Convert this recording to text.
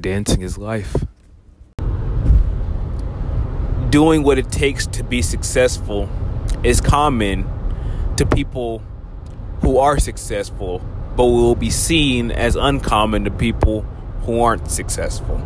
Dancing is life. Doing what it takes to be successful is common to people who are successful, but will be seen as uncommon to people who aren't successful.